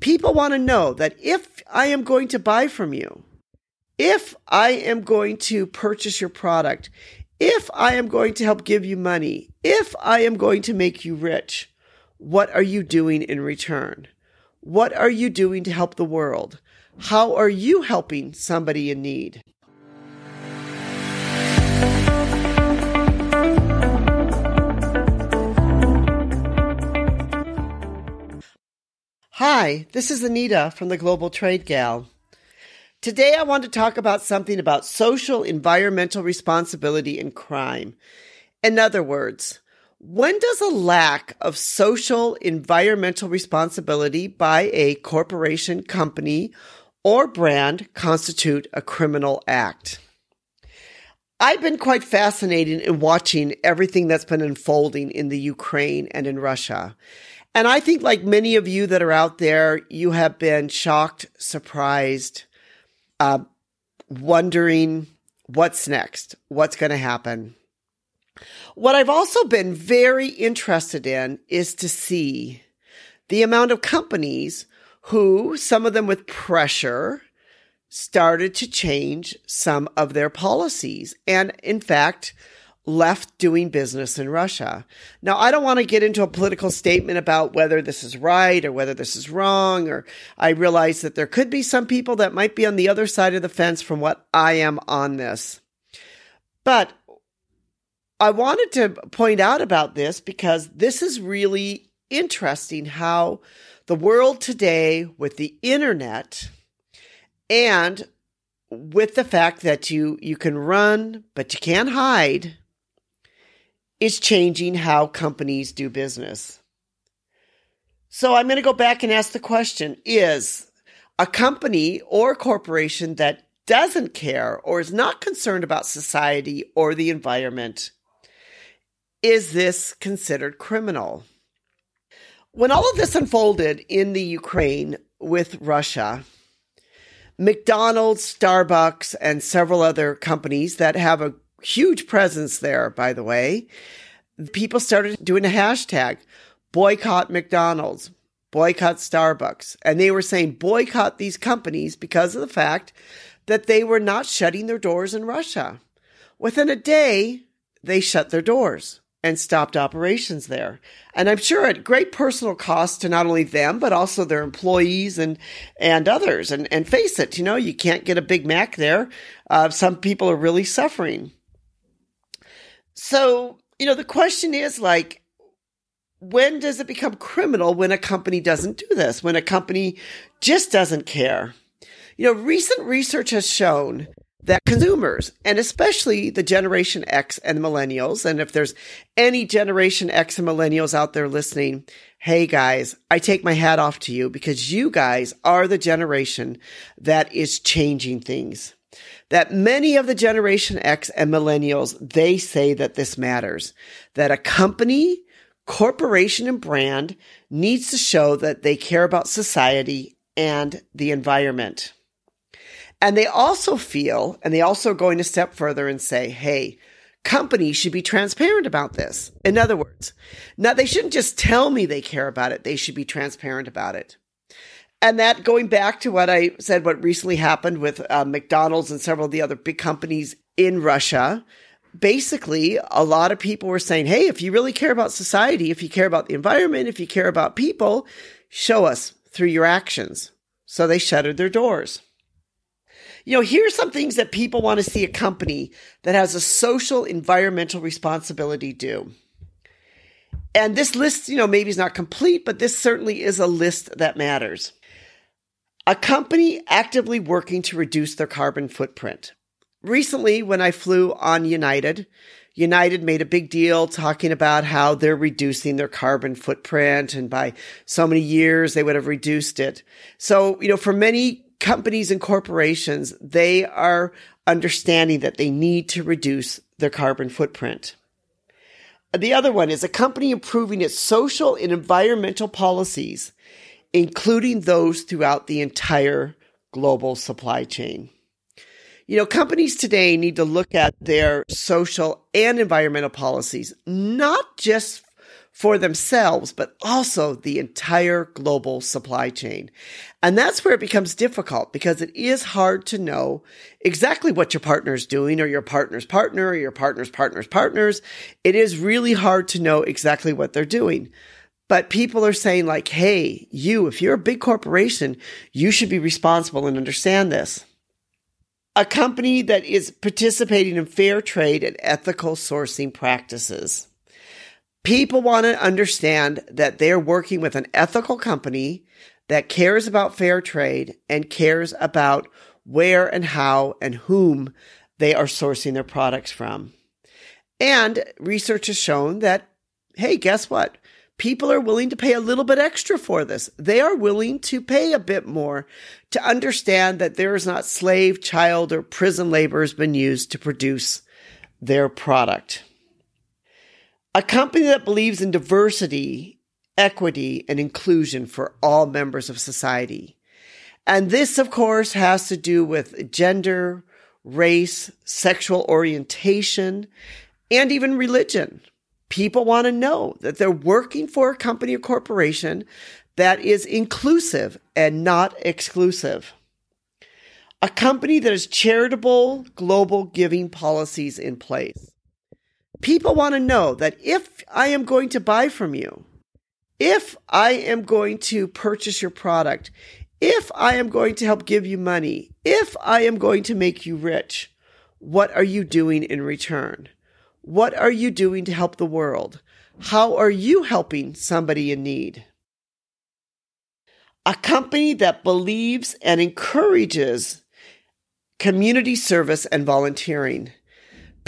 People want to know that if I am going to buy from you, if I am going to purchase your product, if I am going to help give you money, if I am going to make you rich, what are you doing in return? What are you doing to help the world? How are you helping somebody in need? Hi, this is Anita from the Global Trade Gal. Today I want to talk about something about social environmental responsibility and crime. In other words, when does a lack of social environmental responsibility by a corporation, company, or brand constitute a criminal act? I've been quite fascinated in watching everything that's been unfolding in the Ukraine and in Russia. And I think, like many of you that are out there, you have been shocked, surprised, uh, wondering what's next, what's going to happen. What I've also been very interested in is to see the amount of companies who, some of them with pressure, started to change some of their policies. And in fact, left doing business in Russia. Now, I don't want to get into a political statement about whether this is right or whether this is wrong, or I realize that there could be some people that might be on the other side of the fence from what I am on this. But I wanted to point out about this because this is really interesting how the world today with the internet and with the fact that you you can run but you can't hide is changing how companies do business. So I'm going to go back and ask the question is a company or corporation that doesn't care or is not concerned about society or the environment, is this considered criminal? When all of this unfolded in the Ukraine with Russia, McDonald's, Starbucks, and several other companies that have a huge presence there, by the way. People started doing a hashtag boycott McDonald's, boycott Starbucks. And they were saying boycott these companies because of the fact that they were not shutting their doors in Russia. Within a day, they shut their doors and stopped operations there. And I'm sure at great personal cost to not only them, but also their employees and, and others. And, and face it, you know, you can't get a Big Mac there. Uh, some people are really suffering. So, you know, the question is like, when does it become criminal when a company doesn't do this? When a company just doesn't care? You know, recent research has shown that consumers, and especially the Generation X and millennials, and if there's any Generation X and millennials out there listening, hey guys, I take my hat off to you because you guys are the generation that is changing things that many of the Generation X and millennials, they say that this matters, that a company, corporation and brand needs to show that they care about society and the environment. And they also feel, and they also are going a step further and say, hey, companies should be transparent about this. In other words, now they shouldn't just tell me they care about it. They should be transparent about it. And that going back to what I said, what recently happened with uh, McDonald's and several of the other big companies in Russia, basically a lot of people were saying, Hey, if you really care about society, if you care about the environment, if you care about people, show us through your actions. So they shuttered their doors. You know, here's some things that people want to see a company that has a social environmental responsibility do. And this list, you know, maybe is not complete, but this certainly is a list that matters. A company actively working to reduce their carbon footprint. Recently, when I flew on United, United made a big deal talking about how they're reducing their carbon footprint and by so many years they would have reduced it. So, you know, for many companies and corporations, they are understanding that they need to reduce their carbon footprint. The other one is a company improving its social and environmental policies including those throughout the entire global supply chain. You know, companies today need to look at their social and environmental policies, not just for themselves, but also the entire global supply chain. And that's where it becomes difficult because it is hard to know exactly what your partner is doing or your partner's partner or your partner's partner's partners. It is really hard to know exactly what they're doing. But people are saying like, Hey, you, if you're a big corporation, you should be responsible and understand this. A company that is participating in fair trade and ethical sourcing practices. People want to understand that they're working with an ethical company that cares about fair trade and cares about where and how and whom they are sourcing their products from. And research has shown that, hey, guess what? People are willing to pay a little bit extra for this. They are willing to pay a bit more to understand that there is not slave, child, or prison labor has been used to produce their product. A company that believes in diversity, equity, and inclusion for all members of society. And this, of course, has to do with gender, race, sexual orientation, and even religion. People want to know that they're working for a company or corporation that is inclusive and not exclusive. A company that has charitable global giving policies in place. People want to know that if I am going to buy from you, if I am going to purchase your product, if I am going to help give you money, if I am going to make you rich, what are you doing in return? What are you doing to help the world? How are you helping somebody in need? A company that believes and encourages community service and volunteering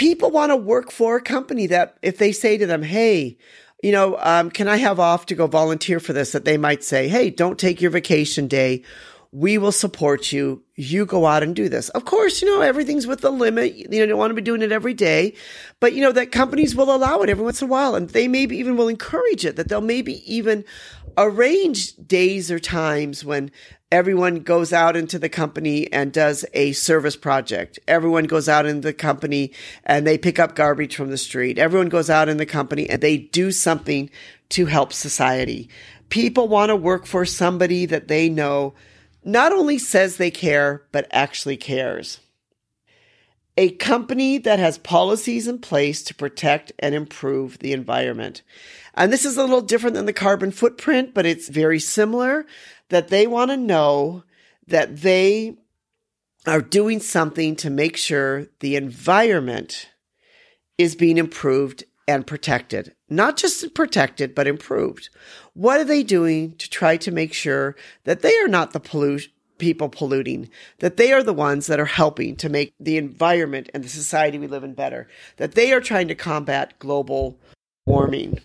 people want to work for a company that if they say to them, Hey, you know, um, can I have off to go volunteer for this? That they might say, Hey, don't take your vacation day. We will support you. You go out and do this. Of course, you know, everything's with the limit. You know, you don't want to be doing it every day, but you know, that companies will allow it every once in a while and they maybe even will encourage it, that they'll maybe even arrange days or times when everyone goes out into the company and does a service project. Everyone goes out in the company and they pick up garbage from the street. Everyone goes out in the company and they do something to help society. People want to work for somebody that they know not only says they care, but actually cares. A company that has policies in place to protect and improve the environment. And this is a little different than the carbon footprint, but it's very similar that they want to know that they are doing something to make sure the environment is being improved and protected. Not just protected, but improved. What are they doing to try to make sure that they are not the people polluting, that they are the ones that are helping to make the environment and the society we live in better, that they are trying to combat global warming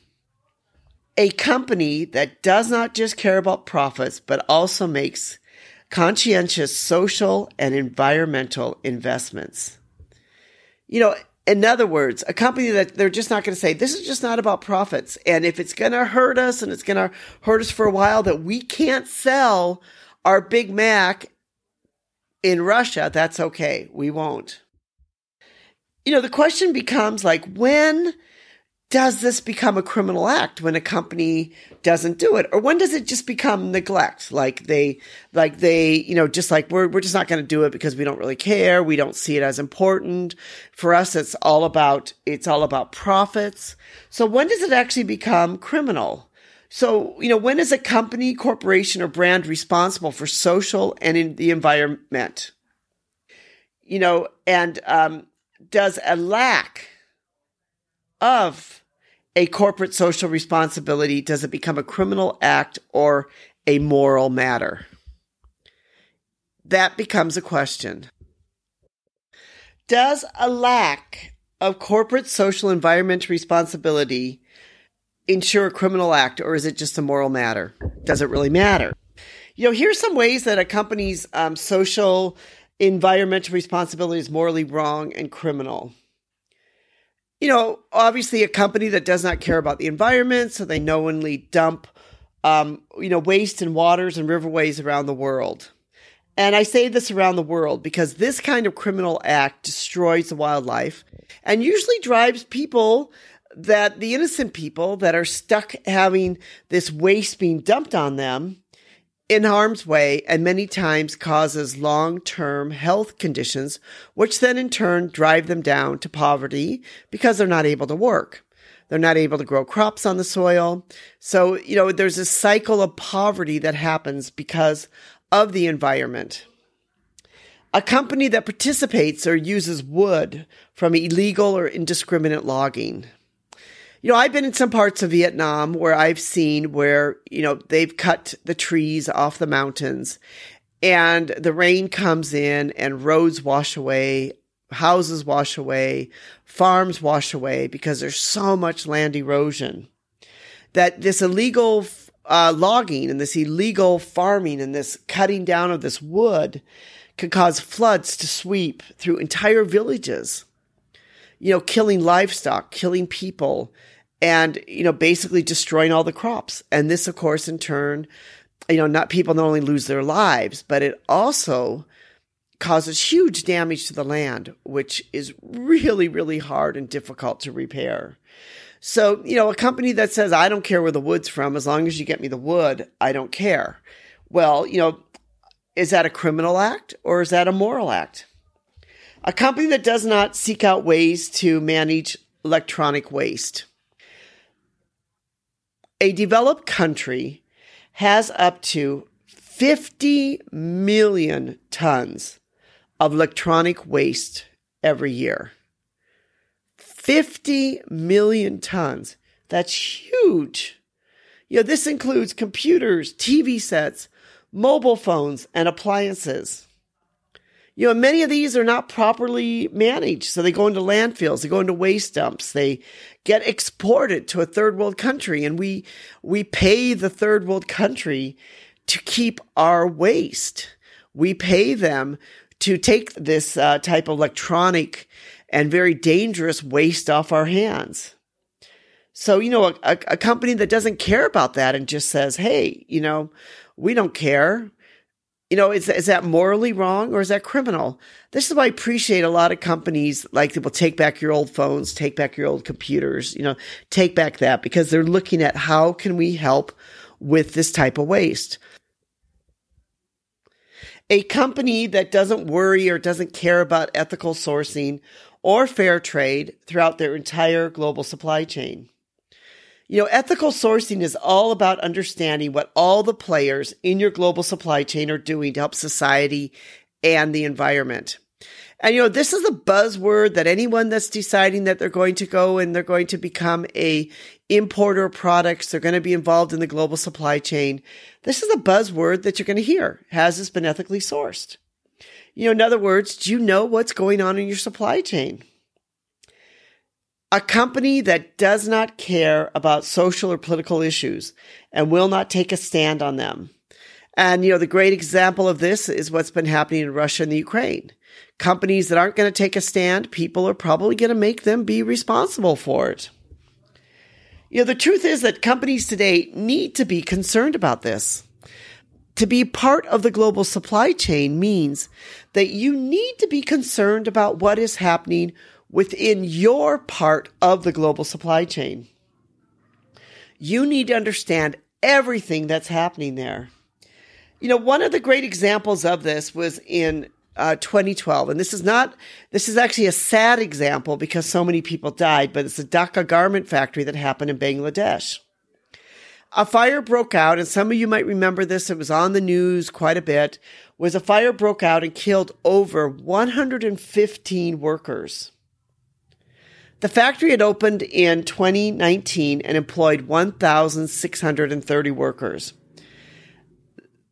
a company that does not just care about profits, but also makes conscientious social and environmental investments. You know, in other words, a company that they're just not going to say, this is just not about profits. And if it's going to hurt us and it's going to hurt us for a while that we can't sell our Big Mac in Russia, that's okay. We won't. You know, the question becomes like, when does this become a criminal act when a company doesn't do it? Or when does it just become neglect? Like they like they you know just like we're we're just not going to do it because we don't really care. We don't see it as important. For us it's all about it's all about profits. So when does it actually become criminal? So you know when is a company corporation or brand responsible for social and in the environment? You know and um, does a lack of a corporate social responsibility, does it become a criminal act or a moral matter? That becomes a question. Does a lack of corporate social environmental responsibility ensure a criminal act or is it just a moral matter? Does it really matter? You know, here's some ways that a company's um, social environmental responsibility is morally wrong and criminal you know, obviously a company that does not care about the environment, so they knowingly dump, um, you know, waste in waters and riverways around the world. And I say this around the world because this kind of criminal act destroys the wildlife and usually drives people that the innocent people that are stuck having this waste being dumped on them in harm's way and many times causes long term health conditions, which then in turn drive them down to poverty because they're not able to work. They're not able to grow crops on the soil. So, you know, there's a cycle of poverty that happens because of the environment. A company that participates or uses wood from illegal or indiscriminate logging. You know, I've been in some parts of Vietnam where I've seen where, you know, they've cut the trees off the mountains and the rain comes in and roads wash away, houses wash away, farms wash away because there's so much land erosion that this illegal uh, logging and this illegal farming and this cutting down of this wood can cause floods to sweep through entire villages, you know, killing livestock, killing people, and, you know, basically destroying all the crops. And this, of course, in turn, you know, not people not only lose their lives, but it also causes huge damage to the land, which is really, really hard and difficult to repair. So, you know, a company that says, I don't care where the wood's from, as long as you get me the wood, I don't care. Well, you know, is that a criminal act or is that a moral act? A company that does not seek out ways to manage electronic waste a developed country has up to 50 million tons of electronic waste every year. 50 million tons. That's huge. You know, this includes computers, TV sets, mobile phones, and appliances you know, many of these are not properly managed. So they go into landfills, they go into waste dumps, they get exported to a third world country and we, we pay the third world country to keep our waste. We pay them to take this uh, type of electronic and very dangerous waste off our hands. So, you know, a, a, company that doesn't care about that and just says, Hey, you know, we don't care you know, is, is that morally wrong or is that criminal? This is why I appreciate a lot of companies like they will take back your old phones, take back your old computers, you know, take back that because they're looking at how can we help with this type of waste. A company that doesn't worry or doesn't care about ethical sourcing or fair trade throughout their entire global supply chain. You know, ethical sourcing is all about understanding what all the players in your global supply chain are doing to help society and the environment. And you know, this is a buzzword that anyone that's deciding that they're going to go and they're going to become a importer of products, they're going to be involved in the global supply chain. This is a buzzword that you're going to hear. Has this been ethically sourced? You know, in other words, do you know what's going on in your supply chain? A company that does not care about social or political issues and will not take a stand on them. And, you know, the great example of this is what's been happening in Russia and the Ukraine. Companies that aren't going to take a stand, people are probably going to make them be responsible for it. You know, the truth is that companies today need to be concerned about this. To be part of the global supply chain means that you need to be concerned about what is happening within your part of the global supply chain. You need to understand everything that's happening there. You know, one of the great examples of this was in uh, 2012, and this is not, this is actually a sad example because so many people died, but it's the Dhaka garment factory that happened in Bangladesh. A fire broke out, and some of you might remember this. It was on the news quite a bit. Was a fire broke out and killed over 115 workers. The factory had opened in 2019 and employed 1,630 workers.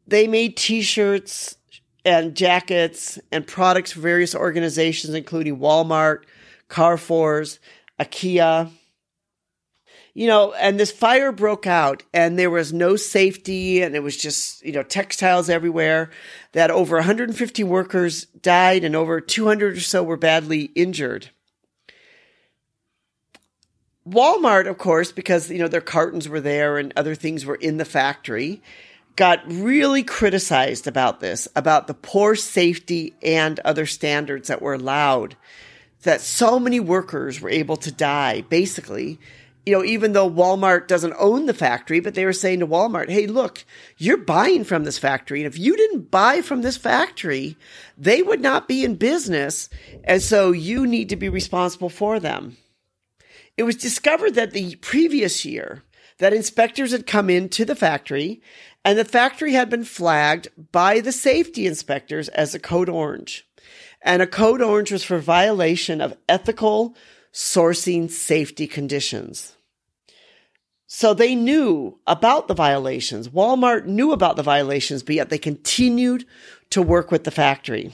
They made t shirts and jackets and products for various organizations, including Walmart, Carrefour's, IKEA. You know, and this fire broke out and there was no safety and it was just, you know, textiles everywhere. That over 150 workers died and over 200 or so were badly injured. Walmart, of course, because you know their cartons were there and other things were in the factory, got really criticized about this, about the poor safety and other standards that were allowed that so many workers were able to die, basically. You know, even though Walmart doesn't own the factory, but they were saying to Walmart, hey, look, you're buying from this factory. And if you didn't buy from this factory, they would not be in business. And so you need to be responsible for them. It was discovered that the previous year that inspectors had come into the factory and the factory had been flagged by the safety inspectors as a code orange. And a code orange was for violation of ethical sourcing safety conditions. So they knew about the violations. Walmart knew about the violations, but yet they continued to work with the factory.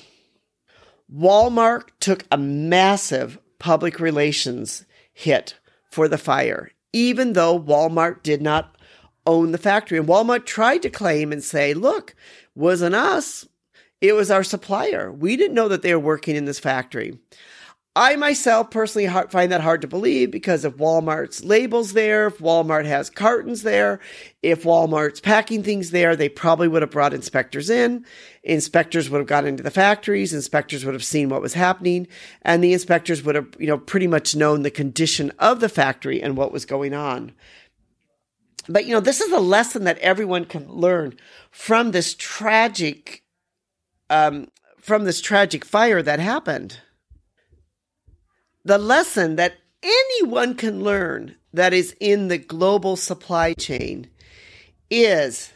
Walmart took a massive public relations hit for the fire, even though Walmart did not own the factory. And Walmart tried to claim and say, look, wasn't us. It was our supplier. We didn't know that they were working in this factory. I myself personally find that hard to believe because if Walmart's labels there, if Walmart has cartons there, if Walmart's packing things there, they probably would have brought inspectors in. Inspectors would have gone into the factories. Inspectors would have seen what was happening and the inspectors would have, you know, pretty much known the condition of the factory and what was going on. But, you know, this is a lesson that everyone can learn from this tragic, um, from this tragic fire that happened the lesson that anyone can learn that is in the global supply chain is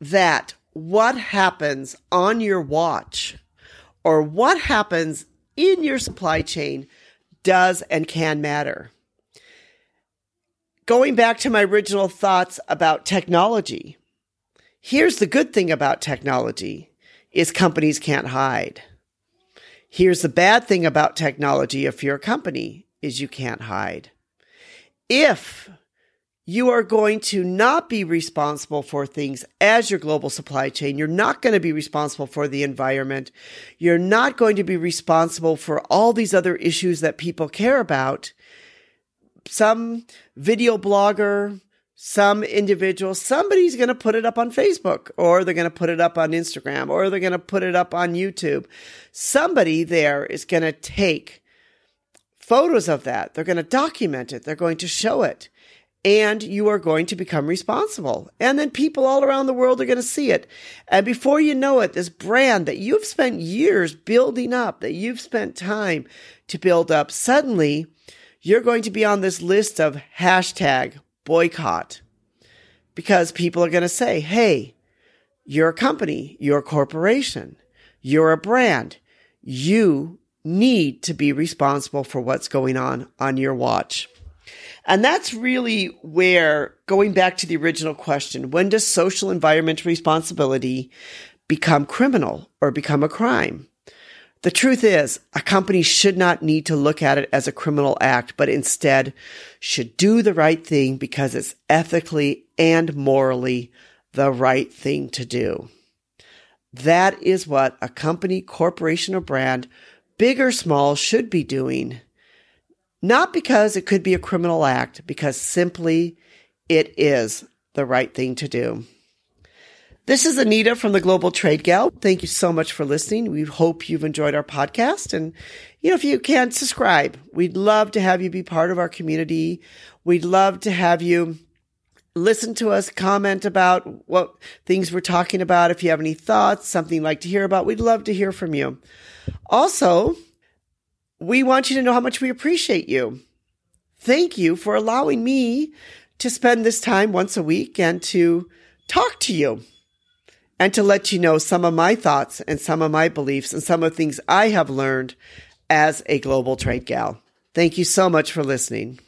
that what happens on your watch or what happens in your supply chain does and can matter. Going back to my original thoughts about technology, here's the good thing about technology is companies can't hide. Here's the bad thing about technology if you're a company is you can't hide. If you are going to not be responsible for things as your global supply chain. You're not going to be responsible for the environment. You're not going to be responsible for all these other issues that people care about. Some video blogger, some individual, somebody's going to put it up on Facebook or they're going to put it up on Instagram or they're going to put it up on YouTube. Somebody there is going to take photos of that. They're going to document it. They're going to show it. And you are going to become responsible. And then people all around the world are going to see it. And before you know it, this brand that you've spent years building up, that you've spent time to build up, suddenly you're going to be on this list of hashtag boycott because people are going to say, Hey, you're a company, you're a corporation, you're a brand. You need to be responsible for what's going on on your watch. And that's really where going back to the original question, when does social environmental responsibility become criminal or become a crime? The truth is, a company should not need to look at it as a criminal act, but instead should do the right thing because it's ethically and morally the right thing to do. That is what a company, corporation, or brand, big or small, should be doing. Not because it could be a criminal act, because simply it is the right thing to do. This is Anita from the Global Trade Gal. Thank you so much for listening. We hope you've enjoyed our podcast. And, you know, if you can, subscribe. We'd love to have you be part of our community. We'd love to have you listen to us, comment about what things we're talking about. If you have any thoughts, something you'd like to hear about, we'd love to hear from you. Also, we want you to know how much we appreciate you. Thank you for allowing me to spend this time once a week and to talk to you and to let you know some of my thoughts and some of my beliefs and some of the things I have learned as a global trade gal. Thank you so much for listening.